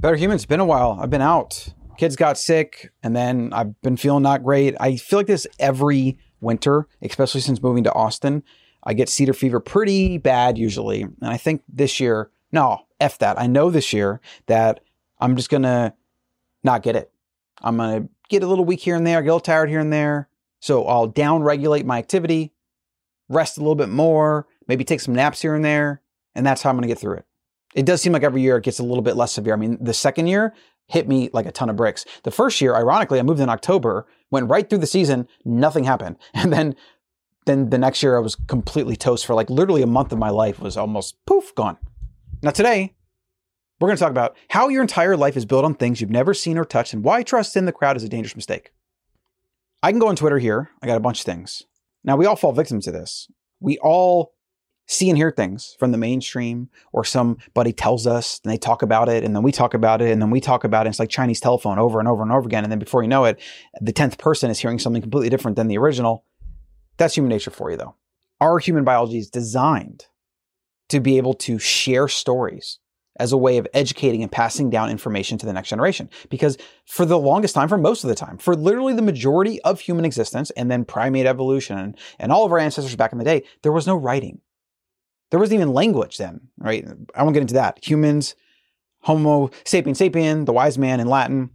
Better Humans, it's been a while. I've been out. Kids got sick, and then I've been feeling not great. I feel like this every winter, especially since moving to Austin. I get cedar fever pretty bad usually. And I think this year, no, F that. I know this year that I'm just going to not get it. I'm going to get a little weak here and there, get a little tired here and there. So I'll down regulate my activity, rest a little bit more, maybe take some naps here and there. And that's how I'm going to get through it it does seem like every year it gets a little bit less severe. I mean, the second year hit me like a ton of bricks. The first year, ironically, I moved in October, went right through the season, nothing happened. And then then the next year I was completely toast for like literally a month of my life was almost poof gone. Now today, we're going to talk about how your entire life is built on things you've never seen or touched and why trust in the crowd is a dangerous mistake. I can go on Twitter here. I got a bunch of things. Now we all fall victim to this. We all see and hear things from the mainstream or somebody tells us and they talk about it and then we talk about it and then we talk about it. It's like Chinese telephone over and over and over again. And then before you know it, the 10th person is hearing something completely different than the original. That's human nature for you though. Our human biology is designed to be able to share stories as a way of educating and passing down information to the next generation. Because for the longest time, for most of the time, for literally the majority of human existence and then primate evolution and, and all of our ancestors back in the day, there was no writing. There wasn't even language then, right? I won't get into that. Humans, Homo sapien sapien, the wise man in Latin,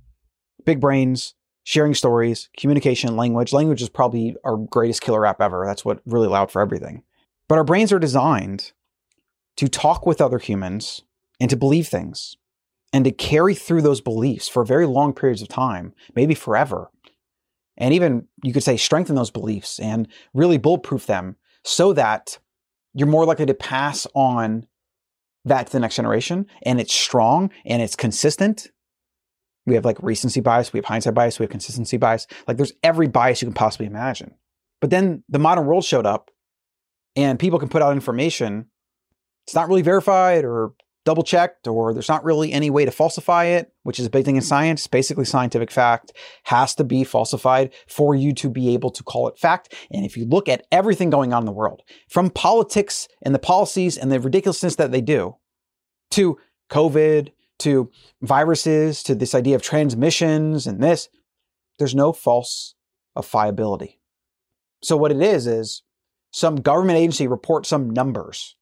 big brains, sharing stories, communication, language. Language is probably our greatest killer app ever. That's what really allowed for everything. But our brains are designed to talk with other humans and to believe things and to carry through those beliefs for very long periods of time, maybe forever. And even you could say strengthen those beliefs and really bulletproof them so that you're more likely to pass on that to the next generation and it's strong and it's consistent. We have like recency bias, we have hindsight bias, we have consistency bias. Like there's every bias you can possibly imagine. But then the modern world showed up and people can put out information. It's not really verified or double checked or there's not really any way to falsify it, which is a big thing in science. Basically, scientific fact has to be falsified for you to be able to call it fact. And if you look at everything going on in the world, from politics and the policies and the ridiculousness that they do, to COVID, to viruses, to this idea of transmissions and this, there's no falsifiability. So what it is is some government agency reports some numbers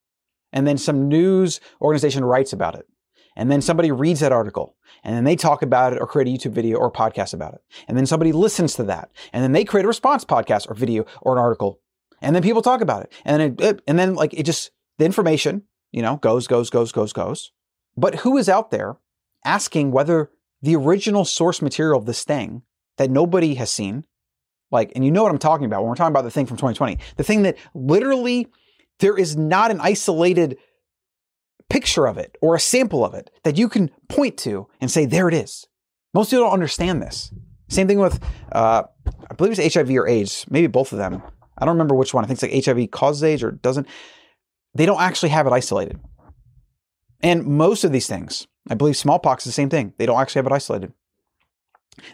and then some news organization writes about it. And then somebody reads that article and then they talk about it or create a YouTube video or podcast about it. And then somebody listens to that and then they create a response podcast or video or an article. And then people talk about it. And then it, and then like it just the information, you know, goes goes goes goes goes. But who is out there asking whether the original source material of this thing that nobody has seen like and you know what I'm talking about when we're talking about the thing from 2020, the thing that literally there is not an isolated picture of it or a sample of it that you can point to and say, there it is. Most people don't understand this. Same thing with, uh, I believe it's HIV or AIDS, maybe both of them. I don't remember which one. I think it's like HIV causes AIDS or doesn't. They don't actually have it isolated. And most of these things, I believe smallpox is the same thing. They don't actually have it isolated.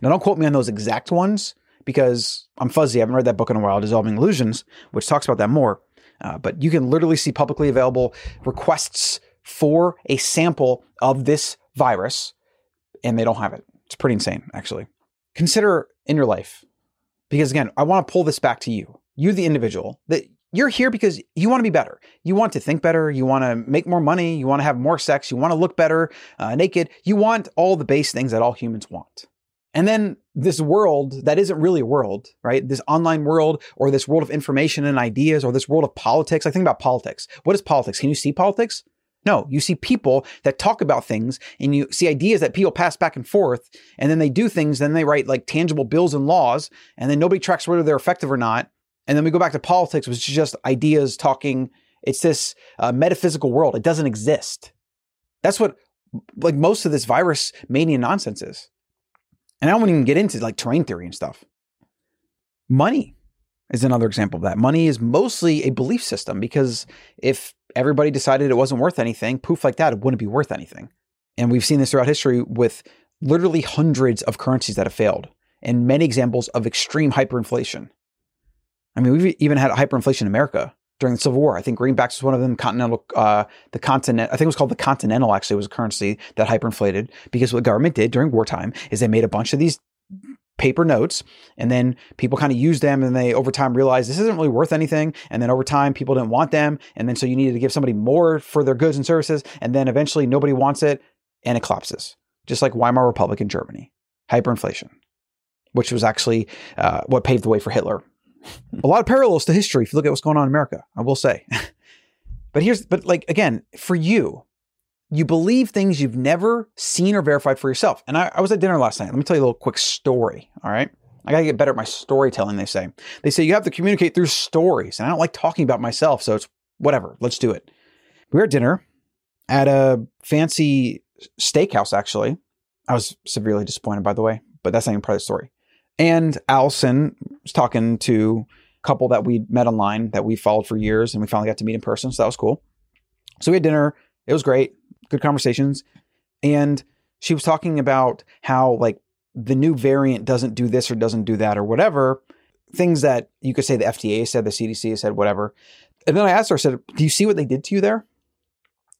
Now, don't quote me on those exact ones because I'm fuzzy. I haven't read that book in a while, Dissolving Illusions, which talks about that more. Uh, but you can literally see publicly available requests for a sample of this virus, and they don't have it. It's pretty insane, actually. Consider in your life, because again, I want to pull this back to you, you, the individual, that you're here because you want to be better. You want to think better. You want to make more money. You want to have more sex. You want to look better uh, naked. You want all the base things that all humans want. And then this world that isn't really a world, right? This online world or this world of information and ideas or this world of politics. I think about politics. What is politics? Can you see politics? No, you see people that talk about things and you see ideas that people pass back and forth and then they do things, then they write like tangible bills and laws and then nobody tracks whether they're effective or not. And then we go back to politics, which is just ideas talking. It's this uh, metaphysical world. It doesn't exist. That's what like most of this virus mania nonsense is. And I won't even get into like terrain theory and stuff. Money is another example of that. Money is mostly a belief system because if everybody decided it wasn't worth anything, poof like that, it wouldn't be worth anything. And we've seen this throughout history with literally hundreds of currencies that have failed and many examples of extreme hyperinflation. I mean, we've even had hyperinflation in America during the Civil War. I think greenbacks was one of them. Continental, uh, the continent, I think it was called the Continental. Actually, was a currency that hyperinflated because what the government did during wartime is they made a bunch of these paper notes and then people kind of used them and they over time realized this isn't really worth anything and then over time people didn't want them and then so you needed to give somebody more for their goods and services and then eventually nobody wants it and it collapses just like weimar republic in germany hyperinflation which was actually uh, what paved the way for hitler a lot of parallels to history if you look at what's going on in america i will say but here's but like again for you you believe things you've never seen or verified for yourself. And I, I, was at dinner last night. Let me tell you a little quick story. All right. I got to get better at my storytelling, they say. They say you have to communicate through stories. And I don't like talking about myself. So it's whatever. Let's do it. We were at dinner at a fancy steakhouse, actually. I was severely disappointed, by the way, but that's not even part of the story. And Allison was talking to a couple that we met online that we followed for years and we finally got to meet in person. So that was cool. So we had dinner. It was great good conversations. And she was talking about how like the new variant doesn't do this or doesn't do that or whatever. Things that you could say the FDA said, the CDC said, whatever. And then I asked her, I said, Do you see what they did to you there?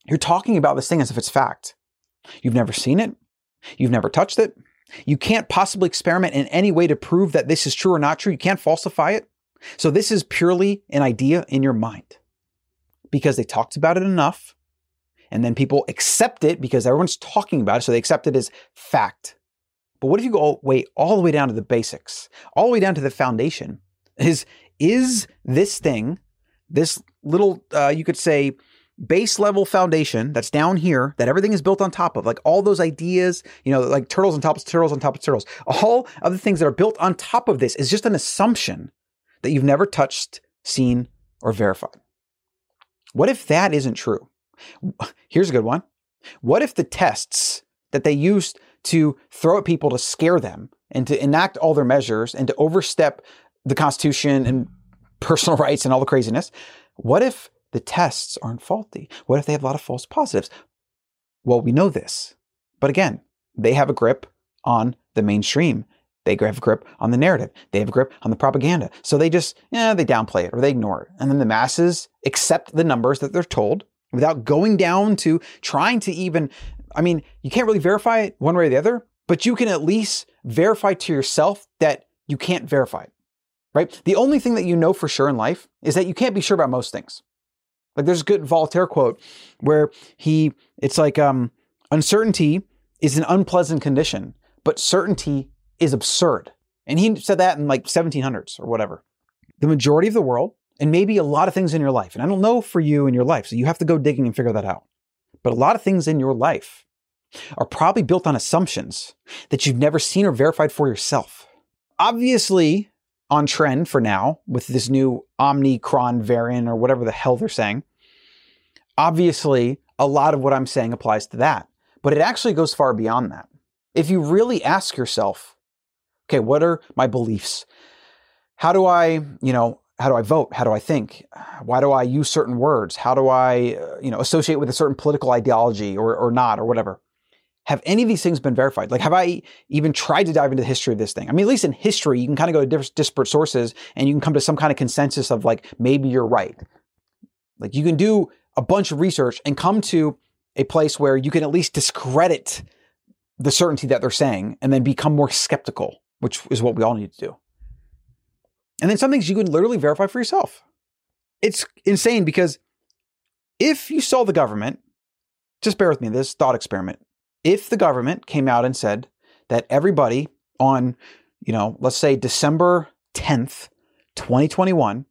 You're talking about this thing as if it's fact. You've never seen it. You've never touched it. You can't possibly experiment in any way to prove that this is true or not true. You can't falsify it. So this is purely an idea in your mind because they talked about it enough and then people accept it because everyone's talking about it, so they accept it as fact. But what if you go all, way all the way down to the basics, all the way down to the foundation? Is is this thing, this little uh, you could say base level foundation that's down here that everything is built on top of, like all those ideas, you know, like turtles on top of turtles on top of turtles, all of the things that are built on top of this is just an assumption that you've never touched, seen, or verified. What if that isn't true? Here's a good one. What if the tests that they used to throw at people to scare them and to enact all their measures and to overstep the Constitution and personal rights and all the craziness, what if the tests aren't faulty? What if they have a lot of false positives? Well, we know this. But again, they have a grip on the mainstream. They have a grip on the narrative. They have a grip on the propaganda. So they just, yeah, they downplay it or they ignore it. And then the masses accept the numbers that they're told without going down to trying to even, I mean, you can't really verify it one way or the other, but you can at least verify to yourself that you can't verify it, right? The only thing that you know for sure in life is that you can't be sure about most things. Like there's a good Voltaire quote where he, it's like, um, uncertainty is an unpleasant condition, but certainty is absurd. And he said that in like 1700s or whatever. The majority of the world and maybe a lot of things in your life. And I don't know for you in your life, so you have to go digging and figure that out. But a lot of things in your life are probably built on assumptions that you've never seen or verified for yourself. Obviously, on trend for now with this new Omicron variant or whatever the hell they're saying. Obviously, a lot of what I'm saying applies to that, but it actually goes far beyond that. If you really ask yourself, okay, what are my beliefs? How do I, you know, how do I vote? How do I think? Why do I use certain words? How do I, uh, you know, associate with a certain political ideology or, or not or whatever? Have any of these things been verified? Like, have I even tried to dive into the history of this thing? I mean, at least in history, you can kind of go to different, disparate sources and you can come to some kind of consensus of like, maybe you're right. Like, you can do a bunch of research and come to a place where you can at least discredit the certainty that they're saying and then become more skeptical, which is what we all need to do. And then some things you can literally verify for yourself. It's insane because if you saw the government, just bear with me, this thought experiment. If the government came out and said that everybody on, you know, let's say December 10th, 2021,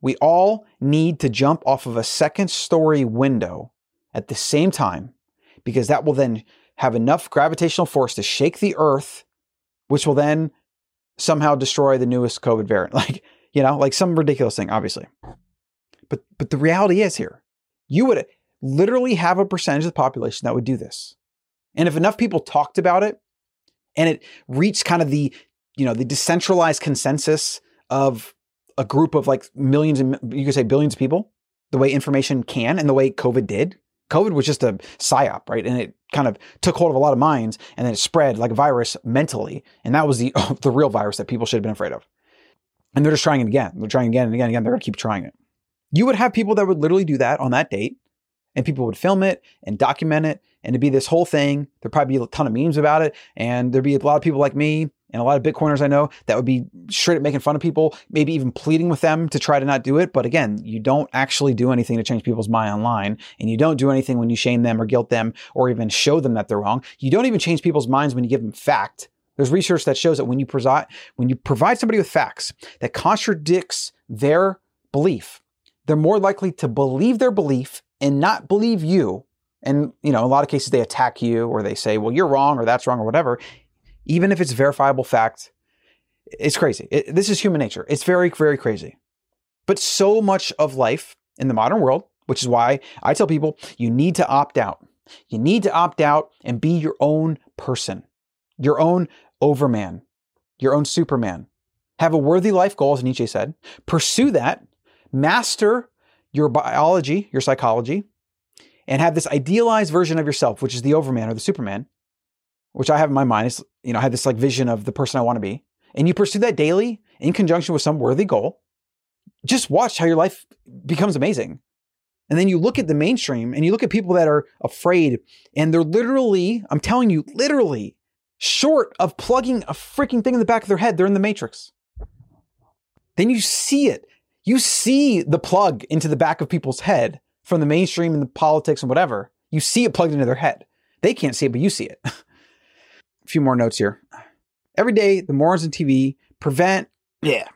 we all need to jump off of a second story window at the same time because that will then have enough gravitational force to shake the earth, which will then somehow destroy the newest COVID variant. Like, you know, like some ridiculous thing, obviously. But but the reality is here, you would literally have a percentage of the population that would do this. And if enough people talked about it and it reached kind of the, you know, the decentralized consensus of a group of like millions and you could say billions of people, the way information can and the way COVID did, COVID was just a psyop, right? And it kind of took hold of a lot of minds and then it spread like a virus mentally. And that was the, the real virus that people should have been afraid of. And they're just trying it again. They're trying again and again and again. They're going to keep trying it. You would have people that would literally do that on that date, and people would film it and document it, and it'd be this whole thing. There'd probably be a ton of memes about it, and there'd be a lot of people like me and a lot of Bitcoiners I know that would be straight up making fun of people, maybe even pleading with them to try to not do it. But again, you don't actually do anything to change people's mind online, and you don't do anything when you shame them or guilt them or even show them that they're wrong. You don't even change people's minds when you give them fact. There's research that shows that when you provide when you provide somebody with facts that contradicts their belief, they're more likely to believe their belief and not believe you. And you know, in a lot of cases they attack you or they say, "Well, you're wrong" or "That's wrong" or whatever even if it's verifiable fact, it's crazy. It, this is human nature. It's very, very crazy. But so much of life in the modern world, which is why I tell people you need to opt out. You need to opt out and be your own person, your own overman, your own superman. Have a worthy life goal, as Nietzsche said. Pursue that, master your biology, your psychology, and have this idealized version of yourself, which is the overman or the superman, which I have in my mind. Is you know, I have this like vision of the person I want to be, and you pursue that daily in conjunction with some worthy goal. Just watch how your life becomes amazing. And then you look at the mainstream and you look at people that are afraid and they're literally, I'm telling you, literally short of plugging a freaking thing in the back of their head. They're in the matrix. Then you see it. You see the plug into the back of people's head from the mainstream and the politics and whatever. You see it plugged into their head. They can't see it, but you see it. a few more notes here. Every day, the morons on TV prevent, yeah.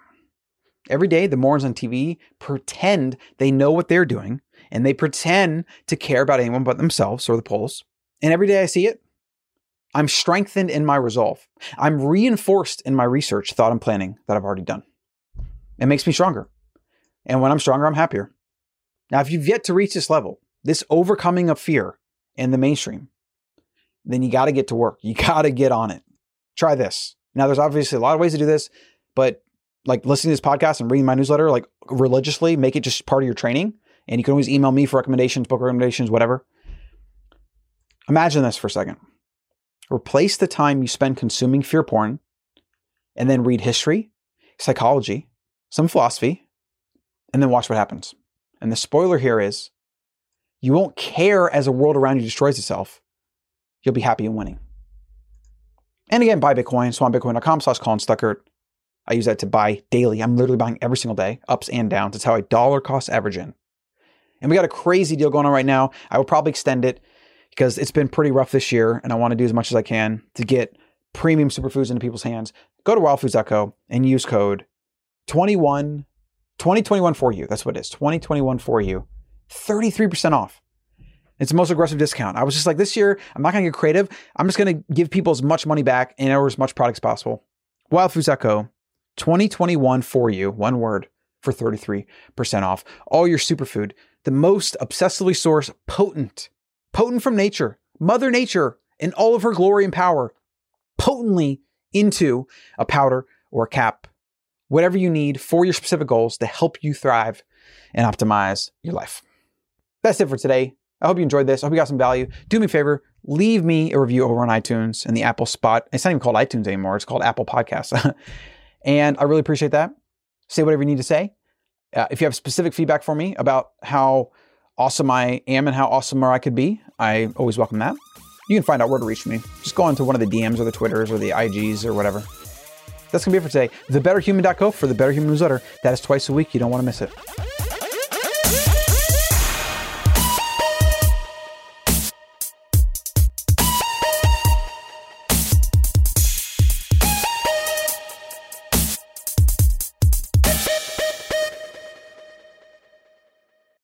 Every day, the morons on TV pretend they know what they're doing and they pretend to care about anyone but themselves or the polls. And every day I see it, I'm strengthened in my resolve. I'm reinforced in my research, thought, and planning that I've already done. It makes me stronger. And when I'm stronger, I'm happier. Now, if you've yet to reach this level, this overcoming of fear in the mainstream, then you got to get to work. You got to get on it. Try this. Now, there's obviously a lot of ways to do this, but like listening to this podcast and reading my newsletter, like religiously, make it just part of your training. And you can always email me for recommendations, book recommendations, whatever. Imagine this for a second. Replace the time you spend consuming fear porn and then read history, psychology, some philosophy, and then watch what happens. And the spoiler here is you won't care as the world around you destroys itself you'll be happy in winning. And again, buy Bitcoin, swanbitcoin.com slash Colin Stuckert. I use that to buy daily. I'm literally buying every single day, ups and downs. It's how I dollar cost average in. And we got a crazy deal going on right now. I will probably extend it because it's been pretty rough this year and I want to do as much as I can to get premium superfoods into people's hands. Go to wildfoods.co and use code 21 2021 for you. That's what it is. 2021 for you. 33% off. It's the most aggressive discount. I was just like, this year, I'm not going to get creative. I'm just going to give people as much money back and or as much product as possible. Wildfoods.co, 2021 for you, one word, for 33% off. All your superfood, the most obsessively sourced, potent, potent from nature, Mother Nature in all of her glory and power, potently into a powder or a cap, whatever you need for your specific goals to help you thrive and optimize your life. That's it for today. I hope you enjoyed this. I hope you got some value. Do me a favor, leave me a review over on iTunes and the Apple Spot. It's not even called iTunes anymore. It's called Apple Podcasts. and I really appreciate that. Say whatever you need to say. Uh, if you have specific feedback for me about how awesome I am and how awesome I could be, I always welcome that. You can find out where to reach me. Just go onto one of the DMs or the Twitters or the IGs or whatever. That's going to be it for today. TheBetterHuman.co for the Better Human newsletter. That is twice a week. You don't want to miss it.